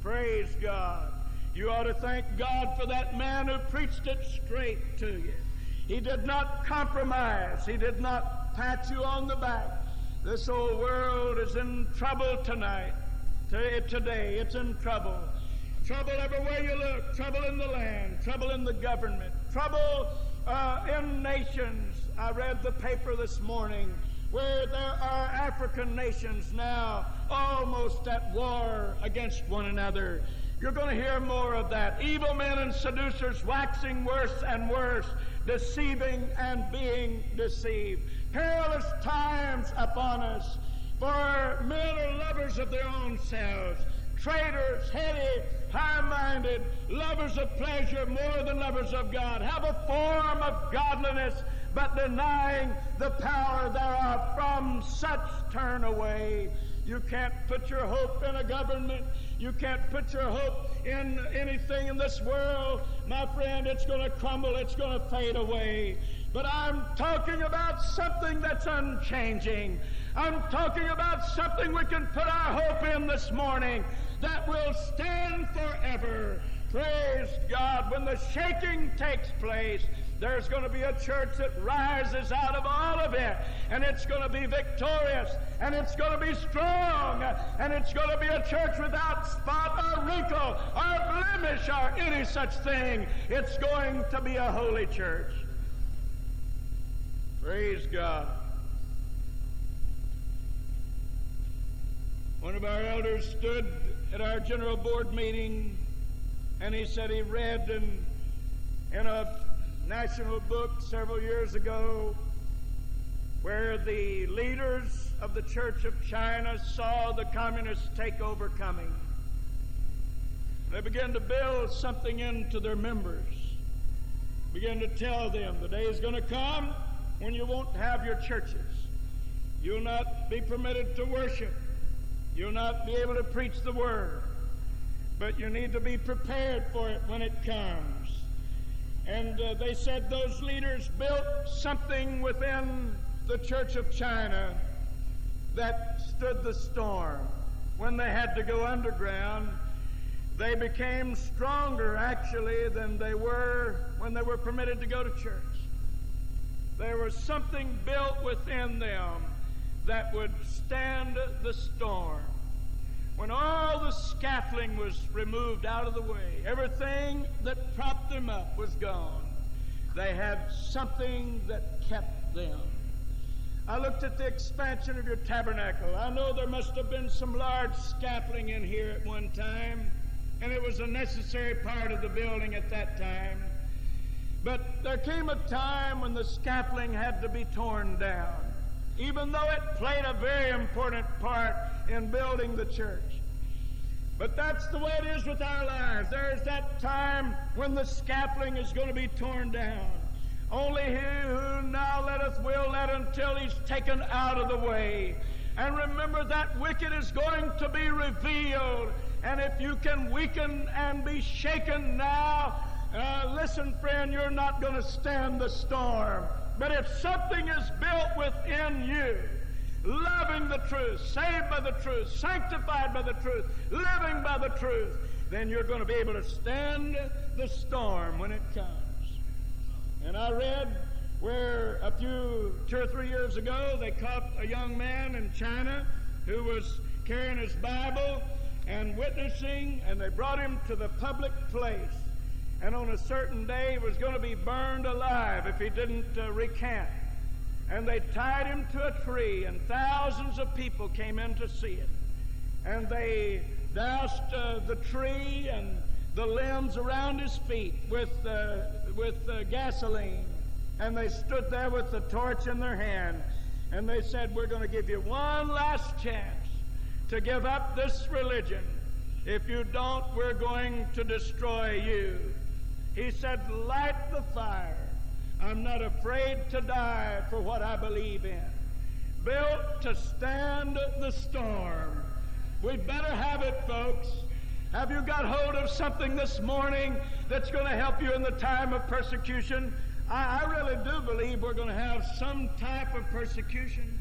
Praise God. You ought to thank God for that man who preached it straight to you. He did not compromise. He did not pat you on the back. This old world is in trouble tonight. Today, it's in trouble. Trouble everywhere you look. Trouble in the land. Trouble in the government. Trouble uh, in nations. I read the paper this morning where there are African nations now almost at war against one another. You're going to hear more of that. Evil men and seducers waxing worse and worse, deceiving and being deceived. Perilous times upon us, for men are lovers of their own selves, traitors, heady, high-minded, lovers of pleasure more than lovers of God, have a form of godliness but denying the power thereof. From such turn away. You can't put your hope in a government. You can't put your hope in anything in this world. My friend, it's going to crumble. It's going to fade away. But I'm talking about something that's unchanging. I'm talking about something we can put our hope in this morning that will stand forever. Praise God. When the shaking takes place, there's going to be a church that rises out of all of it, and it's going to be victorious, and it's going to be strong, and it's going to be a church without spot or wrinkle or blemish or any such thing. It's going to be a holy church. Praise God. One of our elders stood at our general board meeting and he said he read in, in a national book several years ago where the leaders of the Church of China saw the communist takeover coming. They began to build something into their members, began to tell them the day is going to come when you won't have your churches. You'll not be permitted to worship. You'll not be able to preach the word. But you need to be prepared for it when it comes. And uh, they said those leaders built something within the Church of China that stood the storm. When they had to go underground, they became stronger actually than they were when they were permitted to go to church. There was something built within them that would stand the storm when all the scaffolding was removed out of the way, everything that propped them up was gone. They had something that kept them. I looked at the expansion of your tabernacle. I know there must have been some large scaffolding in here at one time, and it was a necessary part of the building at that time. But there came a time when the scaffolding had to be torn down, even though it played a very important part in building the church. But that's the way it is with our lives. There's that time when the scaffolding is going to be torn down. Only he who now letteth will let until he's taken out of the way. And remember that wicked is going to be revealed. And if you can weaken and be shaken now, uh, listen, friend, you're not going to stand the storm. But if something is built within you, loving the truth, saved by the truth, sanctified by the truth, living by the truth, then you're going to be able to stand the storm when it comes. And I read where a few, two or three years ago, they caught a young man in China who was carrying his Bible and witnessing, and they brought him to the public place. And on a certain day, he was going to be burned alive if he didn't uh, recant and they tied him to a tree, and thousands of people came in to see it. And they doused uh, the tree and the limbs around his feet with, uh, with uh, gasoline. And they stood there with the torch in their hand. And they said, We're going to give you one last chance to give up this religion. If you don't, we're going to destroy you. He said, Light the fire. I'm not afraid to die for what I believe in. Built to stand the storm. We'd better have it, folks. Have you got hold of something this morning that's going to help you in the time of persecution? I, I really do believe we're going to have some type of persecution.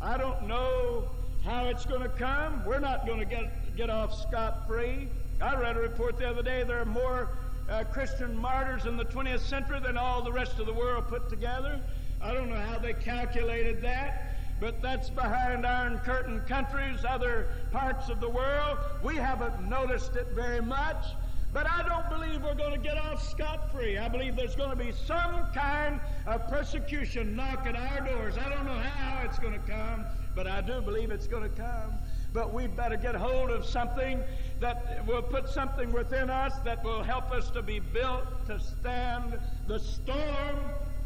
I don't know how it's going to come. We're not going to get, get off scot free. I read a report the other day there are more uh, Christian martyrs in the 20th century than all the rest of the world put together. I don't know how they calculated that, but that's behind Iron Curtain countries, other parts of the world. We haven't noticed it very much. But I don't believe we're going to get off scot free. I believe there's going to be some kind of persecution knock at our doors. I don't know how it's going to come, but I do believe it's going to come. But we'd better get hold of something that will put something within us that will help us to be built to stand the storm.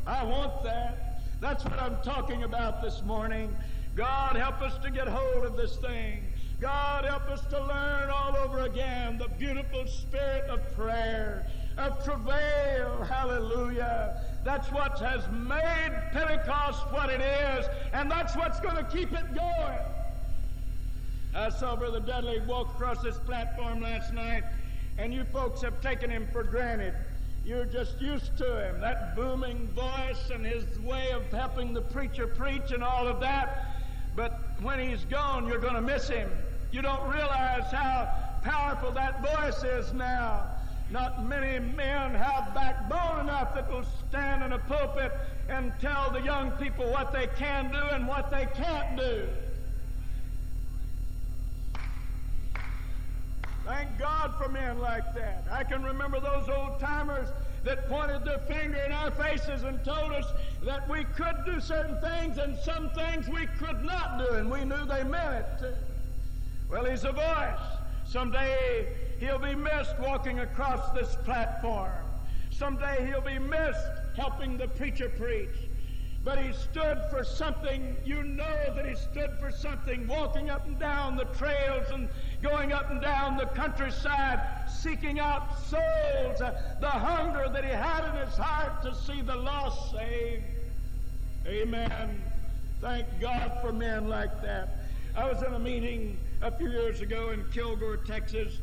I want that. That's what I'm talking about this morning. God, help us to get hold of this thing. God, help us to learn all over again the beautiful spirit of prayer, of travail. Hallelujah. That's what has made Pentecost what it is, and that's what's going to keep it going. I saw Brother Dudley walk across this platform last night, and you folks have taken him for granted. You're just used to him, that booming voice and his way of helping the preacher preach and all of that. But when he's gone, you're going to miss him. You don't realize how powerful that voice is now. Not many men have backbone enough that will stand in a pulpit and tell the young people what they can do and what they can't do. Thank God for men like that. I can remember those old timers that pointed their finger in our faces and told us that we could do certain things and some things we could not do, and we knew they meant it. Well, he's a voice. Someday he'll be missed walking across this platform. Someday he'll be missed helping the preacher preach. But he stood for something. You know that he stood for something, walking up and down the trails and going up and down the countryside, seeking out souls, uh, the hunger that he had in his heart to see the lost saved. Amen. Thank God for men like that. I was in a meeting a few years ago in Kilgore, Texas,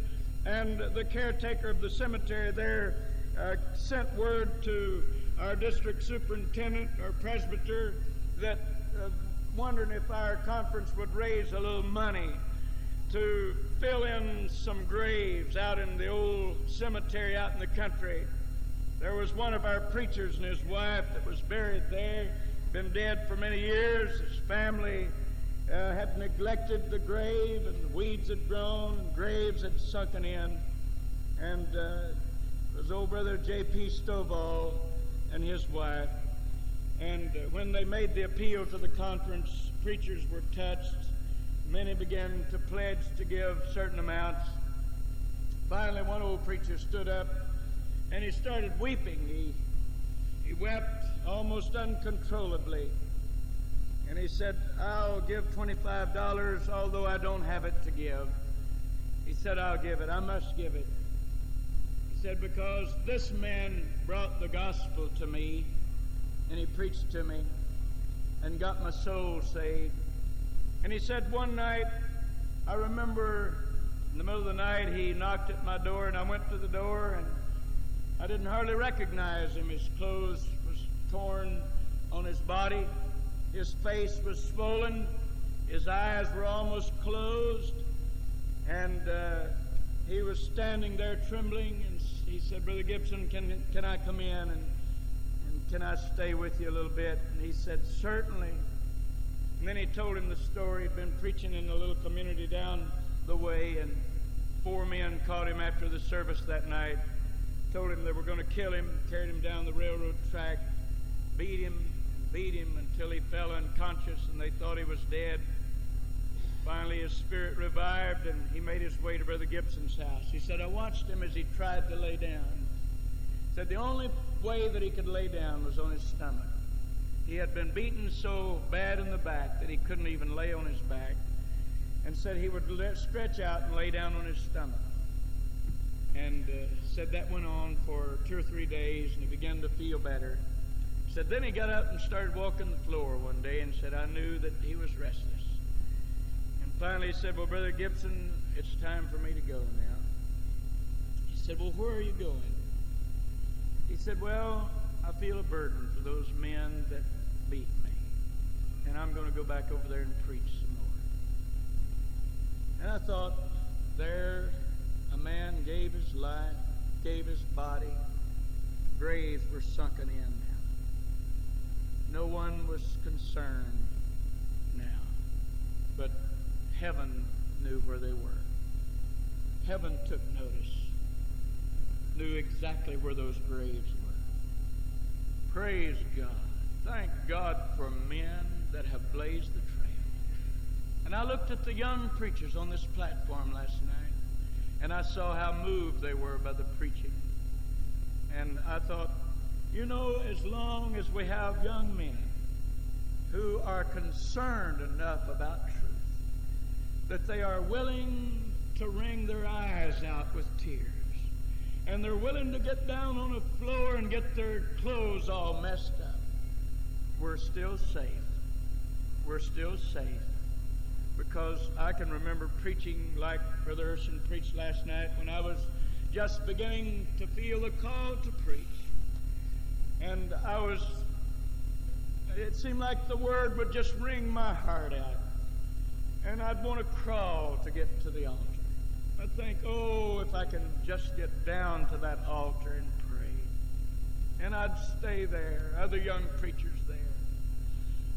and the caretaker of the cemetery there uh, sent word to our district superintendent or presbyter that uh, wondering if our conference would raise a little money to fill in some graves out in the old cemetery out in the country. There was one of our preachers and his wife that was buried there, been dead for many years. His family uh, had neglected the grave, and weeds had grown, and graves had sunken in. And uh, it was old brother J.P. Stovall and his wife. And uh, when they made the appeal to the conference, preachers were touched. Many began to pledge to give certain amounts. Finally, one old preacher stood up and he started weeping. He, he wept almost uncontrollably. And he said, I'll give $25, although I don't have it to give. He said, I'll give it. I must give it. Said, because this man brought the gospel to me, and he preached to me, and got my soul saved. And he said, one night, I remember in the middle of the night, he knocked at my door, and I went to the door, and I didn't hardly recognize him. His clothes was torn on his body. His face was swollen. His eyes were almost closed. And uh, he was standing there trembling. He said, Brother Gibson, can, can I come in and, and can I stay with you a little bit? And he said, Certainly. And then he told him the story. He'd been preaching in a little community down the way, and four men caught him after the service that night. Told him they were going to kill him, carried him down the railroad track, beat him, beat him until he fell unconscious and they thought he was dead. Finally, his spirit revived and he made his way to Brother Gibson's house. He said, I watched him as he tried to lay down. He said the only way that he could lay down was on his stomach. He had been beaten so bad in the back that he couldn't even lay on his back and said he would stretch out and lay down on his stomach. And uh, said that went on for two or three days and he began to feel better. Said then he got up and started walking the floor one day and said I knew that he was restless. Finally he said, Well, Brother Gibson, it's time for me to go now. He said, Well, where are you going? He said, Well, I feel a burden for those men that beat me. And I'm going to go back over there and preach some more. And I thought, there a man gave his life, gave his body. Graves were sunken in. No one was concerned heaven knew where they were. Heaven took notice, knew exactly where those graves were. Praise God. Thank God for men that have blazed the trail. And I looked at the young preachers on this platform last night, and I saw how moved they were by the preaching. And I thought, you know, as long as we have young men who are concerned enough about truth that they are willing to wring their eyes out with tears, and they're willing to get down on the floor and get their clothes all messed up, we're still safe. We're still safe because I can remember preaching like Brother Urson preached last night when I was just beginning to feel the call to preach. And I was, it seemed like the word would just wring my heart out. And I'd want to crawl to get to the altar. I'd think, oh, if I can just get down to that altar and pray. And I'd stay there, other young preachers there.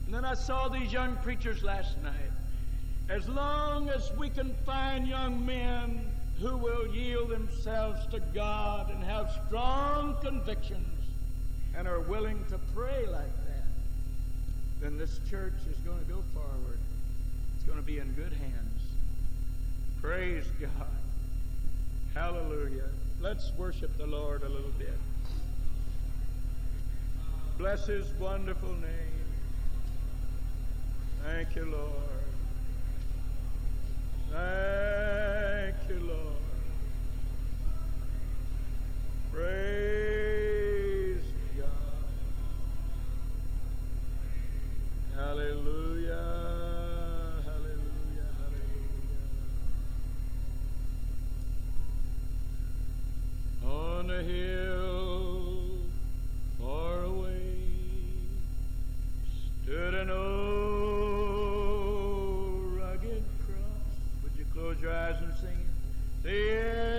And then I saw these young preachers last night. As long as we can find young men who will yield themselves to God and have strong convictions and are willing to pray like that, then this church is going to go forward. Going to be in good hands. Praise God. Hallelujah. Let's worship the Lord a little bit. Bless his wonderful name. Thank you, Lord. Thank you, Lord. Praise God. Hallelujah. On a hill far away stood an old rugged cross. Would you close your eyes and sing it? The